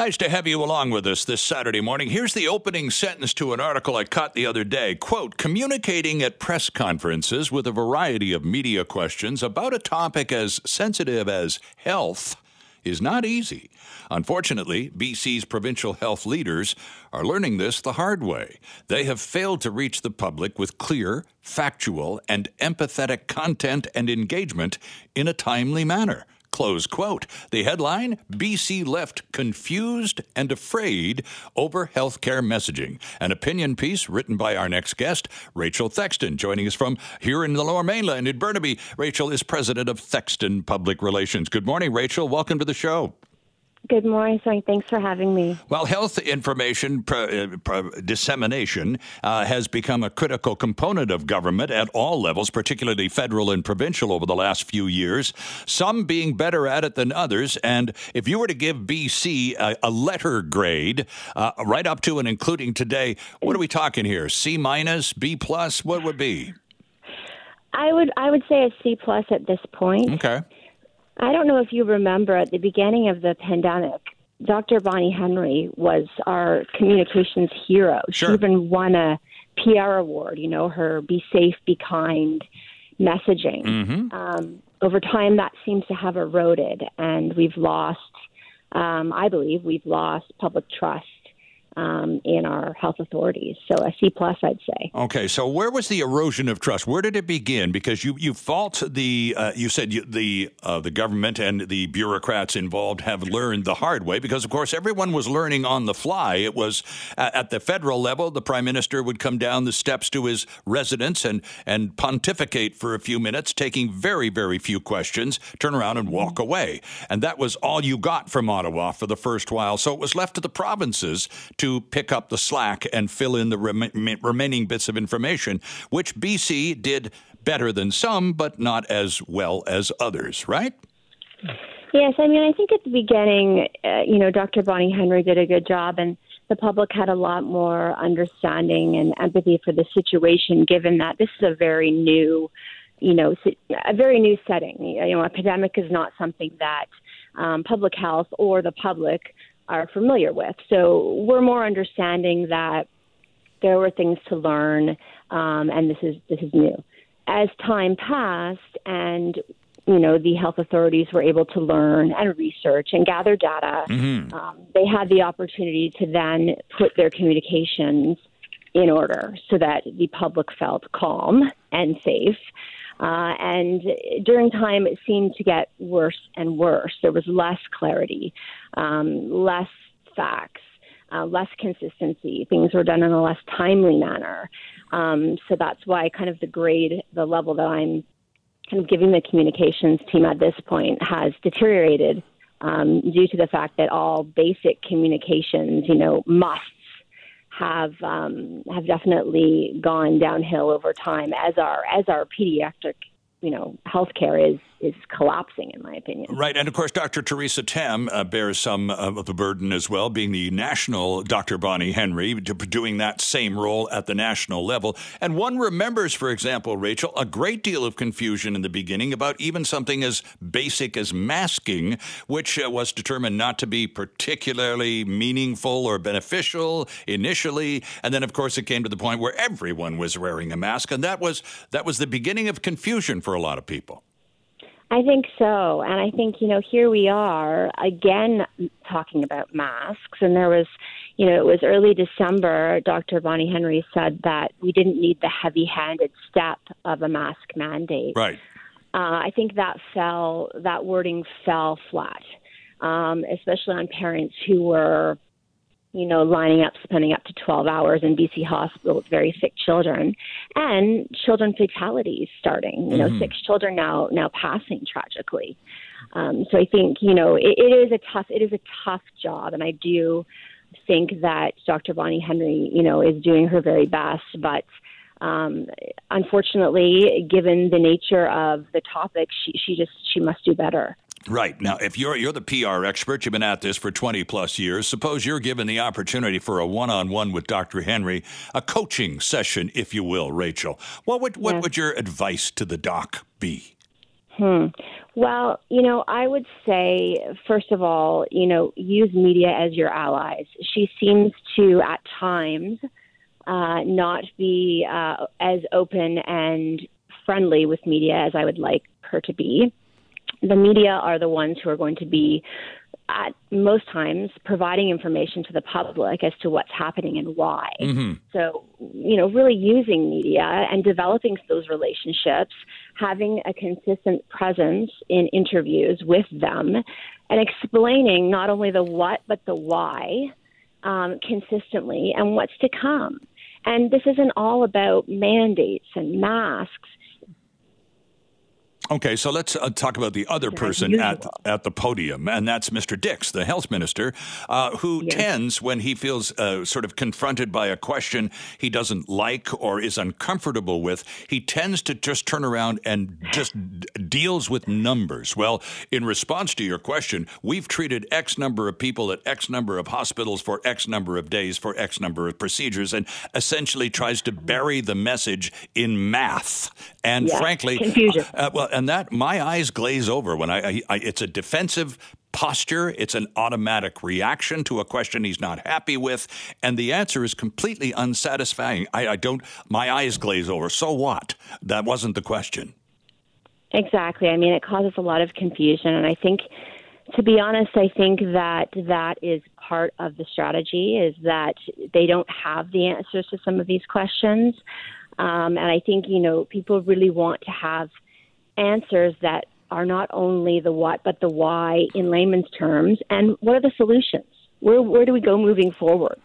Nice to have you along with us this Saturday morning. Here's the opening sentence to an article I caught the other day. Quote, communicating at press conferences with a variety of media questions about a topic as sensitive as health is not easy. Unfortunately, BC's provincial health leaders are learning this the hard way. They have failed to reach the public with clear, factual, and empathetic content and engagement in a timely manner. Close quote. The headline BC left confused and afraid over healthcare messaging. An opinion piece written by our next guest, Rachel Thexton, joining us from here in the Lower Mainland in Burnaby. Rachel is president of Thexton Public Relations. Good morning, Rachel. Welcome to the show. Good morning, Sorry, Thanks for having me. Well, health information uh, dissemination uh, has become a critical component of government at all levels, particularly federal and provincial, over the last few years. Some being better at it than others. And if you were to give BC a, a letter grade, uh, right up to and including today, what are we talking here? C minus, B plus? What would be? I would I would say a C plus at this point. Okay. I don't know if you remember at the beginning of the pandemic, Dr. Bonnie Henry was our communications hero. Sure. She even won a PR award, you know, her Be Safe, Be Kind messaging. Mm-hmm. Um, over time, that seems to have eroded, and we've lost, um, I believe, we've lost public trust um, in our health authorities. So a C plus, I'd say. Okay, so where was the erosion of trust? Where did it begin? Because you you fault the uh, you said you, the uh, the government and the bureaucrats involved have learned the hard way because of course everyone was learning on the fly. It was at, at the federal level, the prime minister would come down the steps to his residence and and pontificate for a few minutes, taking very very few questions, turn around and walk away, and that was all you got from Ottawa for the first while. So it was left to the provinces to pick up the slack and fill in the rem- remaining bits of information, which BC did better than some, but not as well as others, right? Yes, I mean, I think at the beginning, uh, you know, Dr. Bonnie Henry did a good job, and the public had a lot more understanding and empathy for the situation, given that this is a very new, you know, a very new setting. You know, a pandemic is not something that um, public health or the public are familiar with. So we're more understanding that there were things to learn, um, and this is this is new. As time passed, and you know the health authorities were able to learn and research and gather data, mm-hmm. um, they had the opportunity to then put their communications in order so that the public felt calm and safe. Uh, and during time, it seemed to get worse and worse. There was less clarity, um, less facts, uh, less consistency. Things were done in a less timely manner. Um, so that's why, kind of, the grade, the level that I'm kind of giving the communications team at this point has deteriorated um, due to the fact that all basic communications, you know, musts have um, have definitely gone downhill over time as our as our pediatric you know healthcare is is collapsing, in my opinion. Right, and of course, Dr. Theresa Tam uh, bears some of the burden as well, being the national Dr. Bonnie Henry, doing that same role at the national level. And one remembers, for example, Rachel, a great deal of confusion in the beginning about even something as basic as masking, which uh, was determined not to be particularly meaningful or beneficial initially, and then, of course, it came to the point where everyone was wearing a mask, and that was that was the beginning of confusion for a lot of people. I think so. And I think, you know, here we are again talking about masks. And there was, you know, it was early December. Dr. Bonnie Henry said that we didn't need the heavy handed step of a mask mandate. Right. Uh, I think that fell, that wording fell flat, um, especially on parents who were you know, lining up, spending up to 12 hours in BC hospital with very sick children, and children fatalities starting. You know, mm-hmm. six children now now passing tragically. Um, so I think you know it, it is a tough it is a tough job, and I do think that Dr. Bonnie Henry, you know, is doing her very best, but. Um, unfortunately, given the nature of the topic, she, she just she must do better. Right. Now, if you're you're the PR expert, you've been at this for 20 plus years. Suppose you're given the opportunity for a one-on-one with Dr. Henry, a coaching session, if you will, Rachel. What would what would your advice to the doc be? Hmm. Well, you know, I would say, first of all, you know, use media as your allies. She seems to, at times, uh, not be uh, as open and friendly with media as I would like her to be. The media are the ones who are going to be at most times providing information to the public as to what's happening and why. Mm-hmm. So, you know, really using media and developing those relationships, having a consistent presence in interviews with them, and explaining not only the what but the why um, consistently and what's to come. And this isn't all about mandates and masks. Okay, so let's uh, talk about the other person at at the podium, and that's Mr. Dix, the health minister, uh, who yes. tends, when he feels uh, sort of confronted by a question he doesn't like or is uncomfortable with, he tends to just turn around and just deals with numbers. Well, in response to your question, we've treated X number of people at X number of hospitals for X number of days for X number of procedures, and essentially tries to bury the message in math. And yeah, frankly, confusion. Uh, well and that my eyes glaze over when I, I, I, it's a defensive posture. It's an automatic reaction to a question he's not happy with. And the answer is completely unsatisfying. I, I don't my eyes glaze over. So what? That wasn't the question. Exactly. I mean it causes a lot of confusion. And i think to be honest i think that that is part of the strategy is that they don't have the answers to some of these questions. Um, and i think you know people really want to have answers that are not only the what but the why in layman's terms and what are the solutions? Where where do we go moving forward?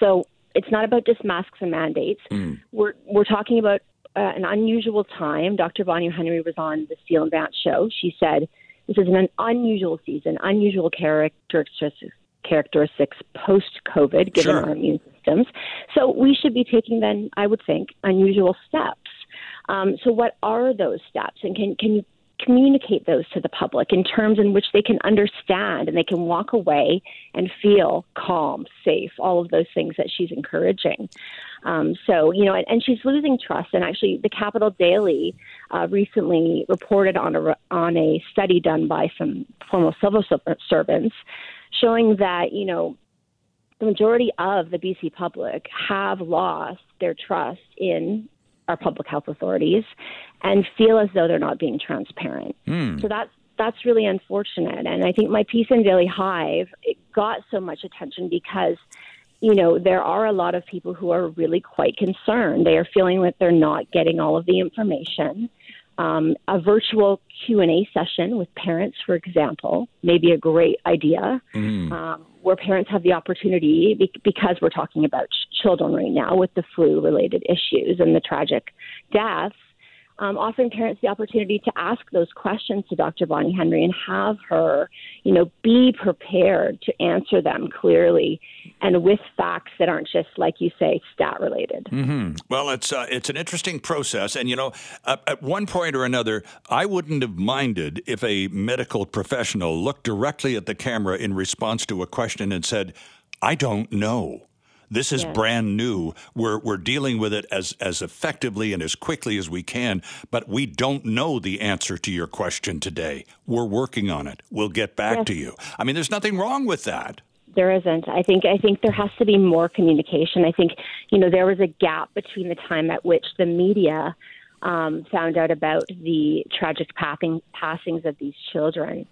So it's not about just masks and mandates. Mm. we're we're talking about uh, an unusual time. Dr bonnie henry was on the Steele and Vance show. She said this is an unusual season unusual characteristics characteristics post covid given sure. our immune systems. So we should be taking then i would think unusual steps um, so, what are those steps, and can can you communicate those to the public in terms in which they can understand and they can walk away and feel calm, safe, all of those things that she's encouraging. Um, so, you know, and, and, she's losing trust. And actually, the Capital Daily uh, recently reported on a, on a study done by some former civil servants showing that, you know, the majority of the BC public have lost their trust in our public health authorities and feel as though they're not being transparent. Mm. So that's that's really unfortunate. And I think my piece in Daily Hive it got so much attention because you know there are a lot of people who are really quite concerned. They are feeling that they're not getting all of the information. Um, a virtual Q and A session with parents, for example, may be a great idea. Mm. Um, where parents have the opportunity, because we're talking about children right now with the flu related issues and the tragic deaths, um, offering parents the opportunity to ask those questions to Dr. Bonnie Henry and have her, you know, be prepared to answer them clearly and with facts that aren't just, like you say, stat related. Mm-hmm. Well, it's uh, it's an interesting process, and you know, uh, at one point or another, I wouldn't have minded if a medical professional looked directly at the camera in response to a question and said, "I don't know." This is yes. brand new. We're we're dealing with it as as effectively and as quickly as we can, but we don't know the answer to your question today. We're working on it. We'll get back yes. to you. I mean, there's nothing wrong with that there isn't. I think I think there has to be more communication. I think you know there was a gap between the time at which the media um, found out about the tragic passing, passings of these children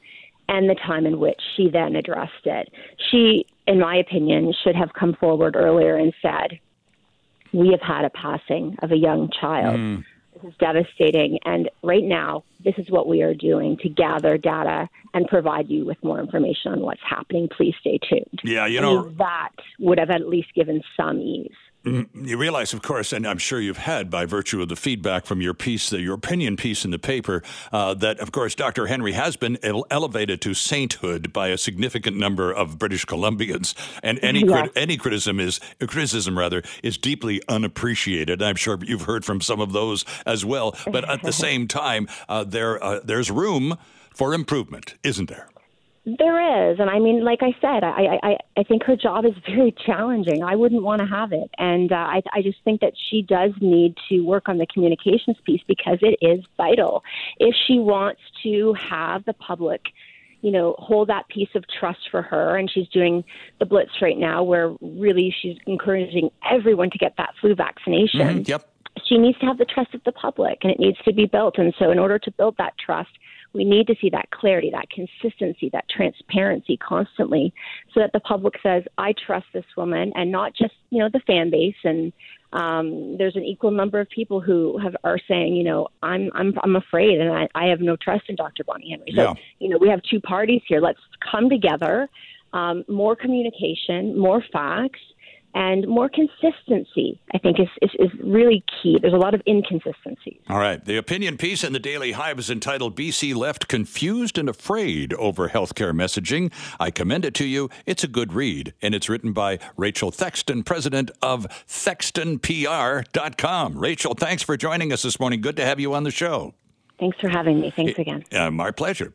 and the time in which she then addressed it. She, in my opinion, should have come forward earlier and said, We have had a passing of a young child. Mm. This is devastating. And right now, this is what we are doing to gather data and provide you with more information on what's happening. Please stay tuned. Yeah, you know, that would have at least given some ease. Mm-hmm. You realize, of course, and I'm sure you've had by virtue of the feedback from your piece, your opinion piece in the paper, uh, that, of course, Dr. Henry has been ele- elevated to sainthood by a significant number of British Columbians, and any crit- any criticism is criticism rather is deeply unappreciated. I'm sure you've heard from some of those as well. But at the same time, uh, there uh, there's room for improvement, isn't there? There is, and I mean, like I said, I I I think her job is very challenging. I wouldn't want to have it, and uh, I I just think that she does need to work on the communications piece because it is vital if she wants to have the public you know, hold that piece of trust for her. And she's doing the blitz right now where really she's encouraging everyone to get that flu vaccination. Mm-hmm, yep. She needs to have the trust of the public and it needs to be built. And so, in order to build that trust, we need to see that clarity, that consistency, that transparency constantly so that the public says, I trust this woman and not just, you know, the fan base and um, there's an equal number of people who have are saying, you know, I'm I'm I'm afraid and I, I have no trust in Dr. Bonnie Henry. So, Yeah. you know, we have two parties here. Let's come together, um, more communication, more facts, and more consistency. I think is, is is really key. There's a lot of inconsistencies. All right. The opinion piece in the Daily Hive is entitled BC Left Confused and Afraid Over Healthcare Messaging. I commend it to you. It's a good read, and it's written by Rachel Thexton, president of ThextonPR.com. Rachel, thanks for joining us this morning. Good to have you on the show. Thanks for having me. Thanks again. Uh, my pleasure.